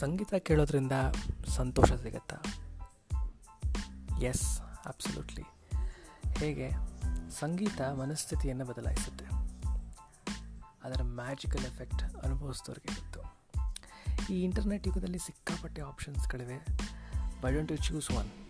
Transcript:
ಸಂಗೀತ ಕೇಳೋದ್ರಿಂದ ಸಂತೋಷ ಸಿಗುತ್ತಾ? Yes absolutely ಹೇಗೆ? ಸಂಗೀತ ಮನಸ್ಥಿತಿಯನ್ನು ಬದಲಾಯಿಸುತ್ತೆ. ಅದರ ಮ್ಯಾಜಿಕಲ್ ಎಫೆಕ್ಟ್ ಅನುಭವಿಸಿದವ್ರಿಗೆ ಗೊತ್ತು ಈ ಇಂಟರ್ನೆಟ್ ಯುಗದಲ್ಲಿ ಸಿಕ್ಕಾಪಟ್ಟೆ ಆಪ್ಷನ್ಸ್ಗಳಿವೆ why don't you choose one.